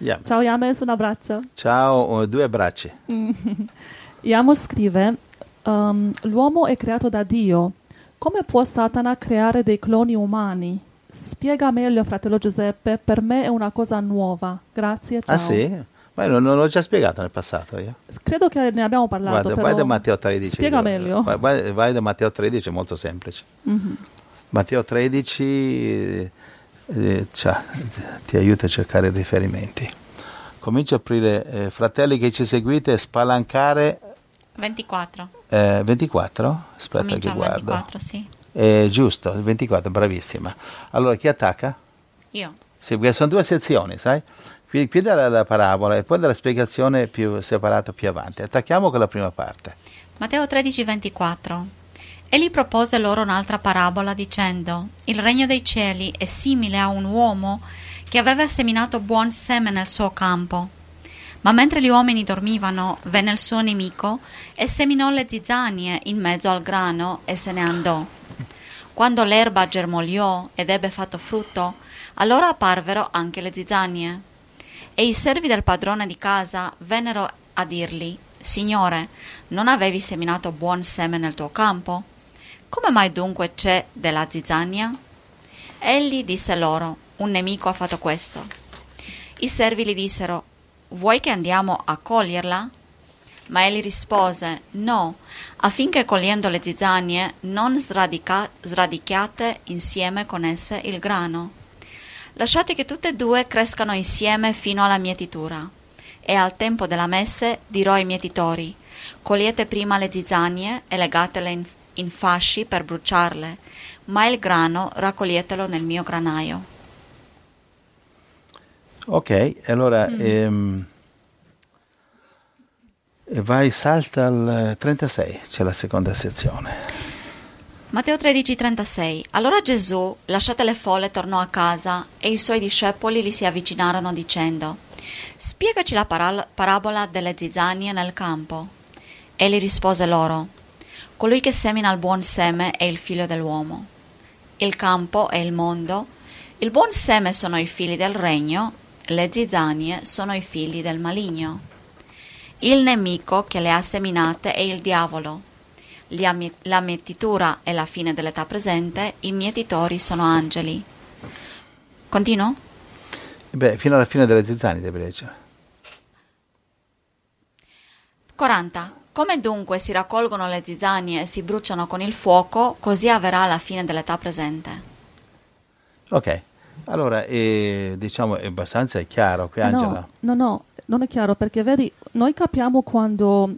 Yames. Ciao Yames, un abbraccio. Ciao, due abbracci. Yames scrive, um, l'uomo è creato da Dio. Come può Satana creare dei cloni umani? Spiega meglio, fratello Giuseppe, per me è una cosa nuova. Grazie, ciao. Ah sì? Ma non, non l'ho già spiegato nel passato io. Credo che ne abbiamo parlato, Guarda, vai da Matteo 13. spiega meglio. Vai, vai- vai da Matteo 13, è molto semplice. Mhm. Matteo 13 eh, ti aiuta a cercare riferimenti. Comincio a aprire, eh, fratelli che ci seguite, spalancare 24. eh, 24? Aspetta Comincia che guardo. 24, sì. Eh, giusto, 24, bravissima. Allora, chi attacca? Io. Sì, perché sono due sezioni, sai? Qui, qui dalla la parabola e poi dalla spiegazione più separata più avanti. Attacchiamo con la prima parte. Matteo 13, 24. Egli propose loro un'altra parabola dicendo, Il regno dei cieli è simile a un uomo che aveva seminato buon seme nel suo campo. Ma mentre gli uomini dormivano, venne il suo nemico e seminò le zizzanie in mezzo al grano e se ne andò. Quando l'erba germogliò ed ebbe fatto frutto, allora apparvero anche le zizzanie. E i servi del padrone di casa vennero a dirgli, Signore, non avevi seminato buon seme nel tuo campo? Come mai dunque c'è della zizzania? Egli disse loro, un nemico ha fatto questo. I servi gli dissero, vuoi che andiamo a coglierla? Ma egli rispose, no, affinché cogliendo le zizzanie non sradica- sradichiate insieme con esse il grano. Lasciate che tutte e due crescano insieme fino alla mietitura. E al tempo della messe dirò ai mietitori, cogliete prima le zizzanie e legatele in, in fasci per bruciarle, ma il grano raccoglietelo nel mio granaio. Ok, allora ehm, e vai, salta al 36, c'è la seconda sezione. Matteo 13:36 Allora Gesù, lasciate le folle, tornò a casa e i suoi discepoli gli si avvicinarono dicendo Spiegaci la parabola delle zizzanie nel campo. Egli rispose loro Colui che semina il buon seme è il figlio dell'uomo. Il campo è il mondo. Il buon seme sono i figli del regno, le zizzanie sono i figli del maligno. Il nemico che le ha seminate è il diavolo. La mie- La mietitura è la fine dell'età presente, i mietitori sono angeli. Continuo? Beh, fino alla fine delle zizzanie deve leggere. 40. Come dunque si raccolgono le zizzanie e si bruciano con il fuoco, così avverrà la fine dell'età presente. Ok, allora eh, diciamo è abbastanza chiaro qui, Angela. No, no, no, non è chiaro perché vedi, noi capiamo quando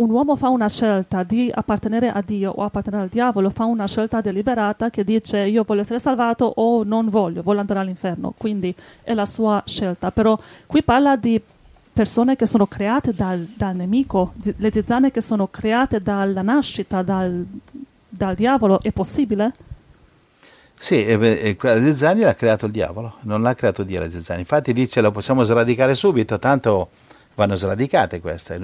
un uomo fa una scelta di appartenere a Dio o appartenere al diavolo, fa una scelta deliberata che dice io voglio essere salvato o non voglio, voglio andare all'inferno, quindi è la sua scelta. Però qui parla di persone che sono create dal, dal nemico, le zizzane che sono create dalla nascita, dal, dal diavolo, è possibile? Sì, e, e quella zizzania l'ha creato il diavolo, non l'ha creato Dio la zizzania. Infatti dice la possiamo sradicare subito, tanto vanno sradicate queste.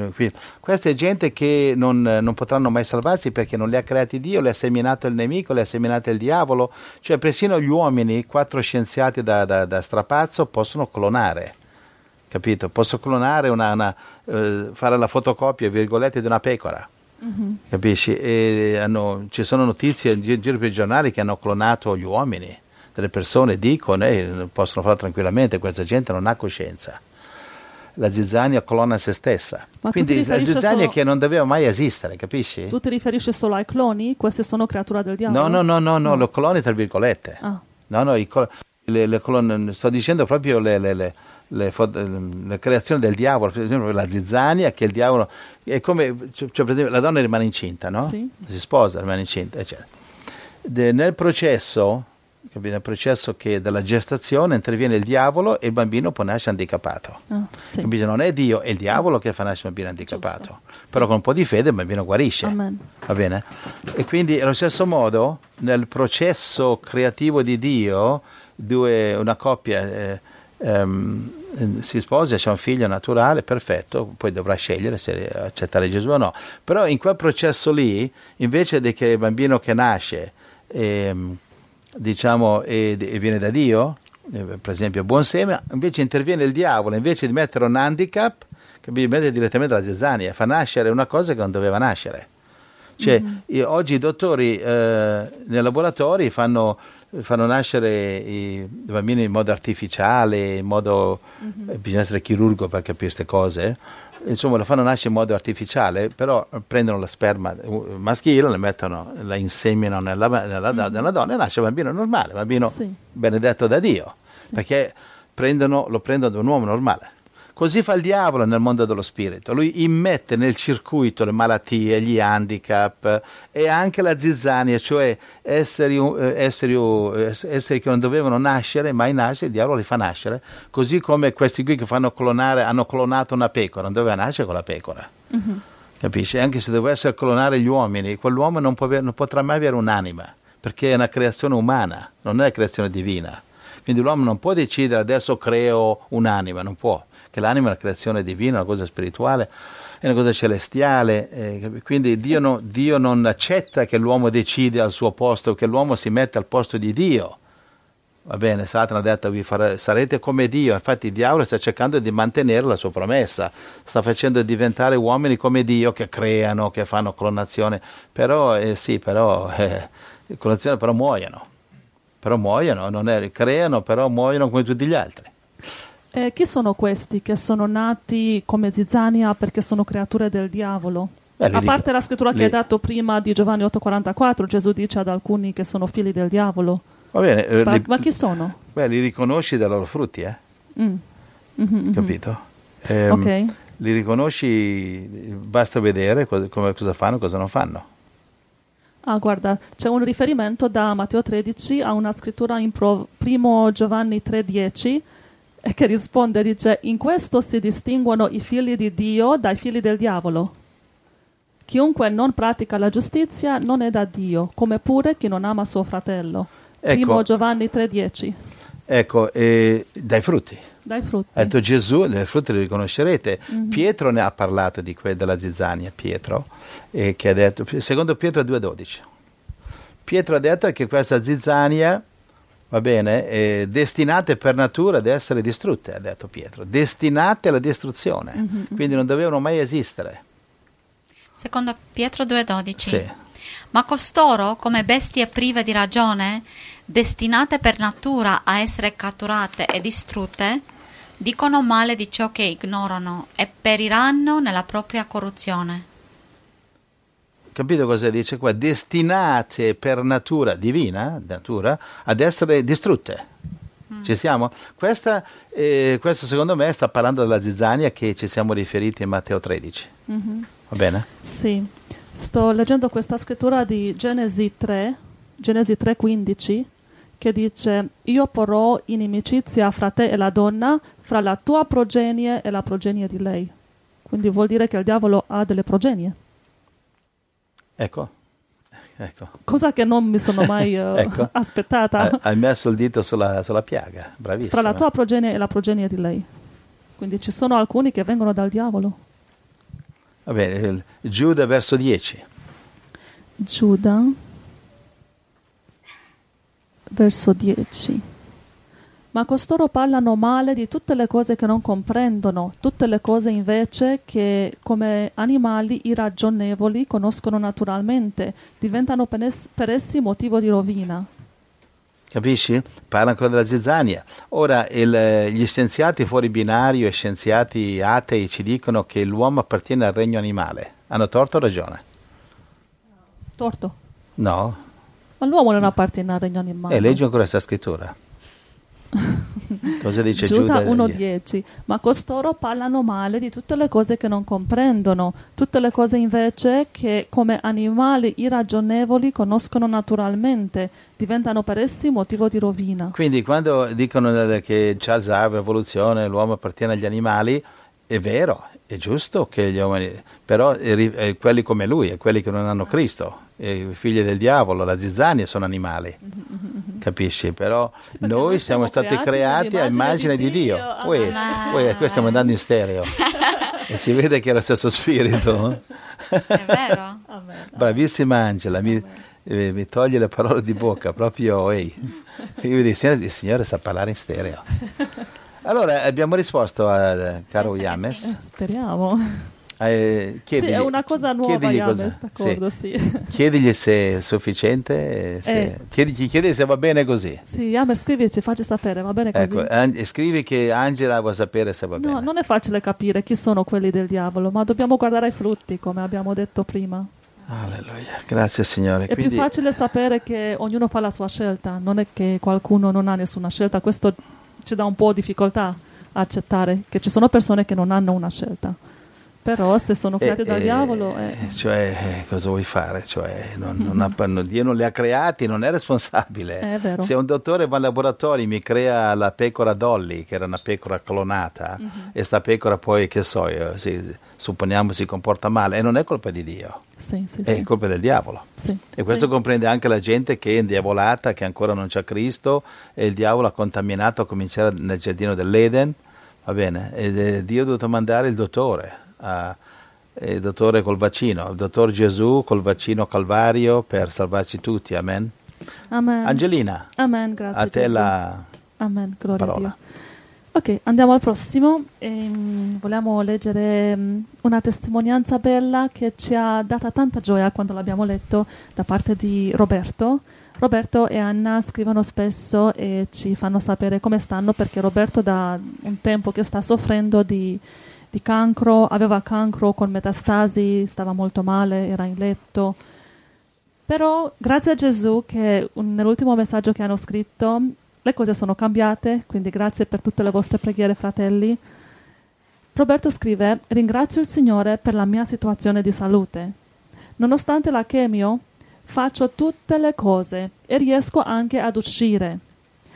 Questa è gente che non, non potranno mai salvarsi perché non le ha creati Dio, le ha seminato il nemico, le ha seminate il diavolo. Cioè persino gli uomini, quattro scienziati da, da- da strapazzo, possono clonare. Capito? Posso clonare una, una, eh, fare la fotocopia, virgolette, di una pecora. Capisci? E hanno- ci sono notizie in gi- giro per i giornali che hanno clonato gli uomini, delle persone dicono e possono farlo tranquillamente, questa gente non ha coscienza. La zizzania clona se stessa. Ma Quindi la zizzania solo- che non doveva mai esistere, capisci? Tu ti riferisci solo ai cloni? Queste sono creature del diavolo? No, no, no, no, no, lo cloni tra virgolette. Ah. No, no, i col- le- le colon- sto dicendo proprio le, le- le- le le creazioni del diavolo, per esempio la zizzania, che il diavolo è come, cioè, per esempio, la donna rimane incinta, no? Sì. Si sposa, rimane incinta, eccetera. De- nel processo, nel processo che della gestazione interviene il diavolo e il bambino poi nasce handicappato. Ah, sì. Non è Dio, è il diavolo che fa nascere un bambino handicappato. Però con un po' di fede il bambino guarisce. Amen. Va bene? E quindi allo stesso modo, nel processo creativo di Dio, due- una coppia eh, ehm, eh, si sposa, c'è un figlio naturale, perfetto, poi dovrà scegliere se accettare Gesù o no. Però in quel processo lì, invece di che il bambino che nasce, ehm, diciamo, e, e viene da Dio, eh, per esempio buon seme, invece interviene il diavolo, invece di mettere un handicap, che mette direttamente la zizzania, fa nascere una cosa che non doveva nascere. Cioè, mm-hmm. oggi i dottori eh, nei laboratori fanno, fanno nascere i bambini in modo artificiale, in modo, mm-hmm. eh, bisogna essere chirurgo per capire queste cose, insomma lo fanno nascere in modo artificiale, però prendono la sperma maschile, la mettono, la inseminano nella, nella, mm-hmm. nella donna e nasce un bambino normale, un bambino sì. benedetto da Dio, sì. perché prendono, lo prendono da un uomo normale. Così fa il diavolo nel mondo dello spirito. Lui immette nel circuito le malattie, gli handicap e anche la zizzania, cioè esseri, eh, esseri, esseri, che non dovevano nascere, mai nascere, il diavolo li fa nascere. Così come questi qui che fanno clonare, hanno clonato una pecora, non doveva nascere con la pecora. Uh-huh. Capisci? Anche se dovessero clonare gli uomini, quell'uomo non, può, non potrà mai avere un'anima, perché è una creazione umana, non è una creazione divina. Quindi l'uomo non può decidere adesso creo un'anima, non può che l'anima è una creazione divina, una cosa spirituale, è una cosa celestiale, eh, quindi Dio, no, Dio, non accetta che l'uomo decide al suo posto, che l'uomo si mette al posto di Dio. Va bene, Satana ha detto vi fare, sarete come Dio, infatti il diavolo sta cercando di mantenere la sua promessa, sta facendo diventare uomini come Dio che creano, che fanno clonazione, però eh, sì, però, eh, clonazione però muoiono, però muoiono, è, creano però muoiono come tutti gli altri. Eh, chi sono questi che sono nati come zizzania perché sono creature del diavolo? Beh, a parte la scrittura li... che hai dato prima di Giovanni 8,44, Gesù dice ad alcuni che sono figli del diavolo. Va bene, eh, ma, li, ma, chi sono? Beh, li riconosci dai loro frutti, eh? Mm. Mm-hmm, Capito? Eh, ok. Li riconosci, basta vedere cosa, cosa fanno e cosa non fanno. Ah, guarda, c'è un riferimento da Matteo 13 a una scrittura in pro, primo Giovanni 3,10 e che risponde, dice, in questo si distinguono i figli di Dio dai figli del diavolo. Chiunque non pratica la giustizia non è da Dio, come pure chi non ama suo fratello. Ecco, Primo Giovanni 3,10. Ecco, eh, dai frutti. Dai frutti. Ha detto Gesù, dai frutti li riconoscerete. Mm-hmm. Pietro ne ha parlato di que- della zizzania, Pietro, eh, che ha detto, secondo Pietro 2,12. Pietro ha detto che questa zizzania va bene, eh, destinate per natura ad essere distrutte, ha detto Pietro, destinate alla distruzione, mm-hmm. quindi non dovevano mai esistere. Secondo Pietro 2,12. Sì. Ma costoro, come bestie prive di ragione, destinate per natura a essere catturate e distrutte, dicono male di ciò che ignorano e periranno nella propria corruzione capito cosa dice qua? Destinate per natura divina, natura, ad essere distrutte. Mm. Ci siamo? Questa, eh, questa, secondo me sta parlando della zizzania che ci siamo riferiti in Matteo 13. Mm-hmm. Va bene? Sì. Sto leggendo questa scrittura di Genesi 3, Genesi 3:15, che dice: Io porrò inimicizia fra te e la donna, fra la tua progenie e la progenie di lei. Quindi vuol dire che il diavolo ha delle progenie. Ecco. ecco. Cosa che non mi sono mai uh, ecco. aspettata. Hai messo il dito sulla, sulla piaga, bravissima. Tra la tua progenie e la progenie di lei. Quindi ci sono alcuni che vengono dal diavolo. Va bene, Giuda verso 10. Giuda verso 10 ma costoro parlano male di tutte le cose che non comprendono, tutte le cose invece che come animali irragionevoli conoscono naturalmente, diventano per, es- per essi motivo di rovina. Capisci? Parla ancora della zizzania. Ora, il, gli scienziati fuori binario e scienziati atei ci dicono che l'uomo appartiene al regno animale. Hanno torto o ragione? Torto. No. Ma l'uomo non appartiene al regno animale. E eh, leggi ancora questa scrittura. Cosa dice Giuda? Giuda 1.10 Ma costoro parlano male di tutte le cose che non comprendono, tutte le cose invece che come animali irragionevoli conoscono naturalmente, diventano per essi motivo di rovina. Quindi quando dicono che Charles Darwin, evoluzione, l'uomo appartiene agli animali, è vero, è giusto che gli uomini, però è, è quelli come lui, è quelli che non hanno Cristo, i figli del diavolo, la zizzania sono animali, capisci? Però sì, noi, noi siamo, stati creati, a immagine di Dio. Dio. Poi, poi qui stiamo andando in stereo e si vede che è lo stesso spirito. È vero. Bravissima Angela. Mi, eh, mi toglie le parole di bocca, proprio ehi. Io dico, il Signore sa parlare in stereo. Allora, abbiamo risposto a caro Penso Yames. sì. Eh, speriamo. Eh, Sì, chiedigli- è una cosa nuova, Yames, d'accordo, sì. Chiedigli se è sufficiente, se, Eh. chiedigli, chiedi se va bene così. Sì, Yamer, scrivici, facci sapere, va bene così? Ecco, An- scrivi che Angela vuole sapere se va No, bene. non è facile capire chi sono quelli del diavolo, ma dobbiamo guardare i frutti, come abbiamo detto prima. Alleluia, grazie Signore. È Quindi, più facile sapere che ognuno fa la sua scelta, non è che qualcuno non ha nessuna scelta. Questo ci dà un po' di difficoltà a accettare che ci sono persone che non hanno una scelta. Però se sono creati eh, dal eh, diavolo... eh, Cioè, eh, cosa vuoi fare? Cioè, non- non ha- non- Dio non li ha creati, non è responsabile. È vero. Se un dottore va al laboratorio e mi crea la pecora Dolly, che era una pecora clonata, Mhm. e sta pecora poi, che so io, si- supponiamo si comporta male, e non è colpa di Dio, sì, sì, è sì. colpa del diavolo. Sì, E questo comprende anche la gente che è indiavolata, che ancora non c'ha Cristo, e il diavolo ha contaminato a cominciare nel giardino dell'Eden, va bene? Eh, Dio ha dovuto mandare il dottore, a- il dottore col vaccino, il dottor Gesù col vaccino Calvario per salvarci tutti, amen? Amen. Angelina, Amen, grazie. a te Gesù. la Amen, gloria a parola. Dio. Ok, andiamo al prossimo. Ehm, vogliamo leggere mm, una testimonianza bella che ci ha data tanta gioia quando l'abbiamo letto da parte di Roberto. Roberto e Anna scrivono spesso e ci fanno sapere come stanno perché Roberto da un tempo che sta soffrendo di, di cancro, aveva cancro con metastasi, stava molto male, era in letto. Però grazie a Gesù che un- nell'ultimo messaggio che hanno scritto le cose sono cambiate, quindi grazie per tutte le vostre preghiere, fratelli. Roberto scrive: Ringrazio il Signore per la mia situazione di salute. Nonostante la chemio, faccio tutte le cose e riesco anche ad uscire.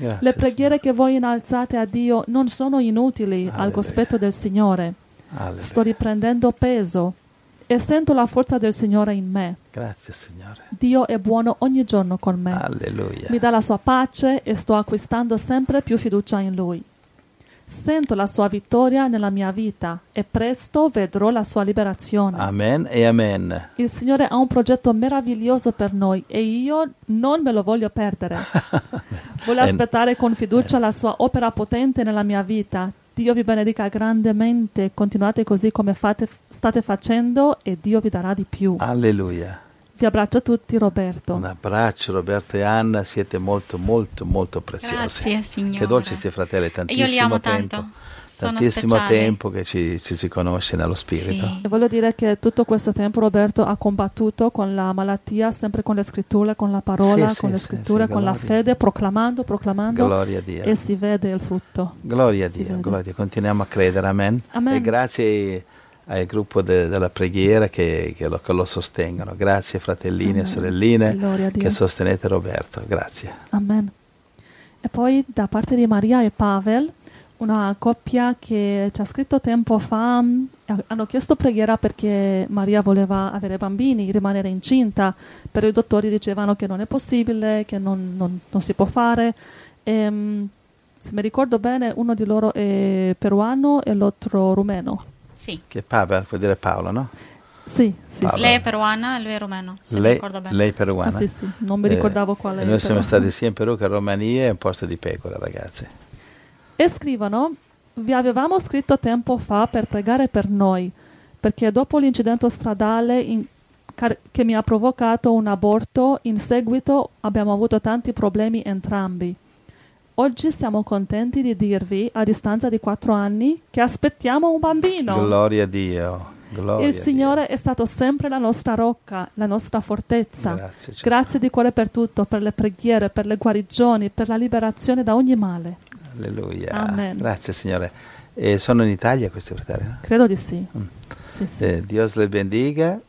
Grazie, Le preghiere che voi innalzate a Dio non sono inutili al Alleluia. cospetto del Signore. Signore. Alleluia. Sto riprendendo peso e sento la forza del Signore in me. Grazie Signore. Dio è buono ogni giorno con me. Alleluia. Mi dà la sua pace e sto acquistando sempre più fiducia in Lui. Sento la sua vittoria nella mia vita e presto vedrò la sua liberazione. Amen e amen. Il Signore ha un progetto meraviglioso per noi e io non me lo voglio perdere. Voglio aspettare con fiducia la sua opera potente nella mia vita. Dio vi benedica grandemente. Continuate così come fate- state facendo e Dio vi darà di più. Alleluia. Vi abbraccio tutti, Roberto. Un abbraccio Roberto e Anna, siete molto molto molto preziosi. Grazie, Signore. Che dolci questi fratelli, E tantissimo io li amo tempo. tanto. Sono tantissimo speciali. tempo che ci, ci si conosce nello spirito. Sì. E voglio dire che tutto questo tempo Roberto ha combattuto con la malattia, sempre con le scritture, con la parola, Sì, sì, con le sì, scritture, sì, con la gloria. fede, proclamando, proclamando Gloria a Dio. e si vede il frutto. Gloria a si Dio, vede. gloria a Dio. Continuiamo a credere, amen. Amen. E grazie al gruppo de- della preghiera che, che lo, che lo sostengono. Grazie fratellini e sorelline che sostenete Roberto. Grazie. Amen. E poi da parte di Maria e Pavel, una coppia che ci ha scritto tempo fa, mh, hanno chiesto preghiera perché Maria voleva avere bambini, rimanere incinta, però i dottori dicevano che non è possibile, che non, non- non si può fare. E, mh, se mi ricordo bene, uno di loro è peruano e l'altro rumeno. Sì. Che Pavel vuol dire Paolo, no? Sì, sì, Paolo. sì. Lei è peruana e lui è romeno, se mi lei, ricordo bene. lei è peruana. Ah, sì, sì, non mi Eh, ricordavo quale. e noi siamo stati sia in Perù che in Romania, è un posto di pecora, ragazzi. E scrivono: Vi avevamo scritto tempo fa per pregare per noi, perché dopo l'incidente stradale in- car- che mi ha provocato un aborto, in seguito abbiamo avuto tanti problemi entrambi. Oggi siamo contenti di dirvi, a distanza di quattro anni, che aspettiamo un bambino. Gloria a Dio. Gloria Il Signore è stato sempre la nostra rocca, la nostra fortezza. Grazie, Gesù. Grazie di cuore per tutto, per le preghiere, per le guarigioni, per la liberazione da ogni male. Alleluia. Amen. Grazie Signore. E sono in Italia questi fratelli? no? Credo di sì. Mm. Sì, sì. Eh, Dios le bendiga.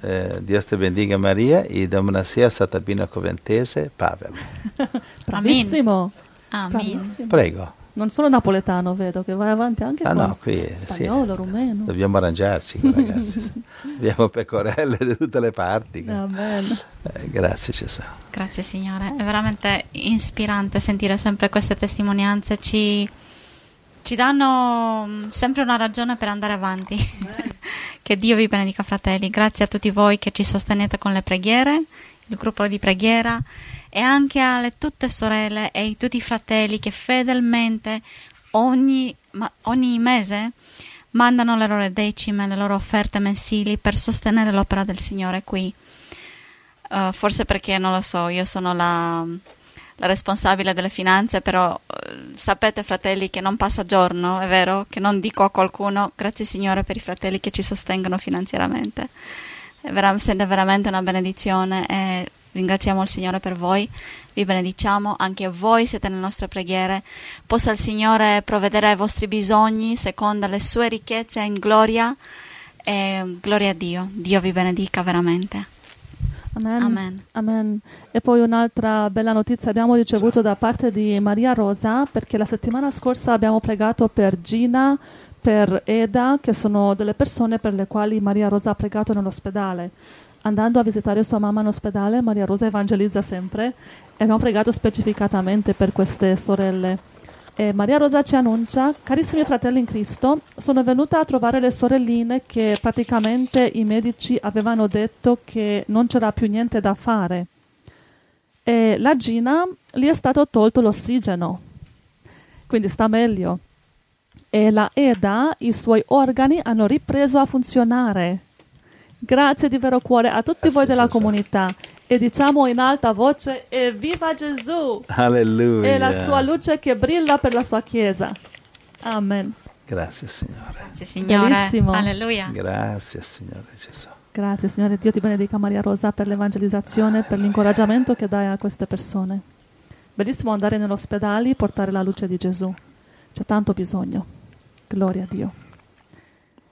Eh, Dios te bendiga Maria e buonasera Satabino Coventese Pavel. Bravissimo. Amen. Bravissimo. Prego. Non solo napoletano, vedo che vai avanti anche Ah con no, qui eh, sì. spagnolo, rumeno. Dobbiamo arrangiarci ragazzi. Abbiamo pecorelle da tutte le parti. Amen. Eh, grazie Gesù. Grazie Signore, è veramente ispirante sentire sempre queste testimonianze, ci, ci danno mm, sempre una ragione per andare avanti. che Dio vi benedica fratelli, grazie a tutti voi che ci sostenete con le preghiere il gruppo di preghiera e anche alle tutte sorelle e a tutti i fratelli che fedelmente ogni, ma, ogni mese mandano le loro decime, le loro offerte mensili per sostenere l'opera del Signore qui. Uh, forse perché non lo so, io sono la, la responsabile delle finanze, però uh, sapete fratelli che non passa giorno, è vero, che non dico a qualcuno grazie Signore per i fratelli che ci sostengono finanziariamente. È vera- siete veramente una benedizione e ringraziamo il Signore per voi, vi benediciamo, anche voi siete nelle nostre preghiere, possa il Signore provvedere ai vostri bisogni secondo le sue ricchezze in gloria e gloria a Dio, Dio vi benedica veramente. Amen. Amen. Amen. E poi un'altra bella notizia abbiamo ricevuto da parte di Maria Rosa, perché la settimana scorsa abbiamo pregato per Gina, per Eda, che sono delle persone per le quali Maria Rosa ha pregato nell'ospedale. Andando a visitare sua mamma in ospedale, Maria Rosa evangelizza sempre e abbiamo pregato specificatamente per queste sorelle. E Maria Rosa ci annuncia, carissimi fratelli in Cristo, sono venuta a trovare le sorelline che praticamente i medici avevano detto che non c'era più niente da fare. E la Gina gli è stato tolto l'ossigeno, quindi sta meglio. E la Eda, i suoi organi hanno ripreso a funzionare. Grazie di vero cuore a tutti voi della comunità e diciamo in alta voce Evviva Gesù! Alleluia. E la sua luce che brilla per la sua Chiesa. Amen. Grazie Signore. Grazie Signore. Bellissimo. Alleluia. Grazie Signore Gesù. Grazie Signore, Dio ti benedica Maria Rosa per l'evangelizzazione, per l'incoraggiamento che dai a queste persone. Bellissimo andare negli ospedali, portare la luce di Gesù. C'è tanto bisogno. Gloria a Dio.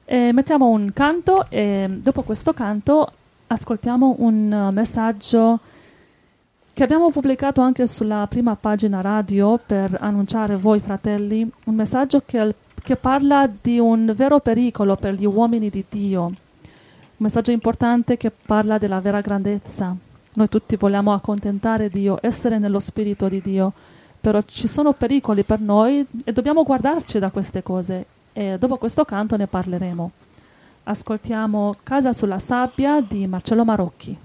E mettiamo un canto e dopo questo canto ascoltiamo un uh, messaggio che abbiamo pubblicato anche sulla prima pagina radio per annunciare voi fratelli, un messaggio che, che parla di un vero pericolo per gli uomini di Dio, un messaggio importante che parla della vera grandezza. Noi tutti vogliamo accontentare Dio, essere nello spirito di Dio, però ci sono pericoli per noi e dobbiamo guardarci da queste cose e dopo questo canto ne parleremo. Ascoltiamo Casa sulla sabbia di Marcello Marocchi.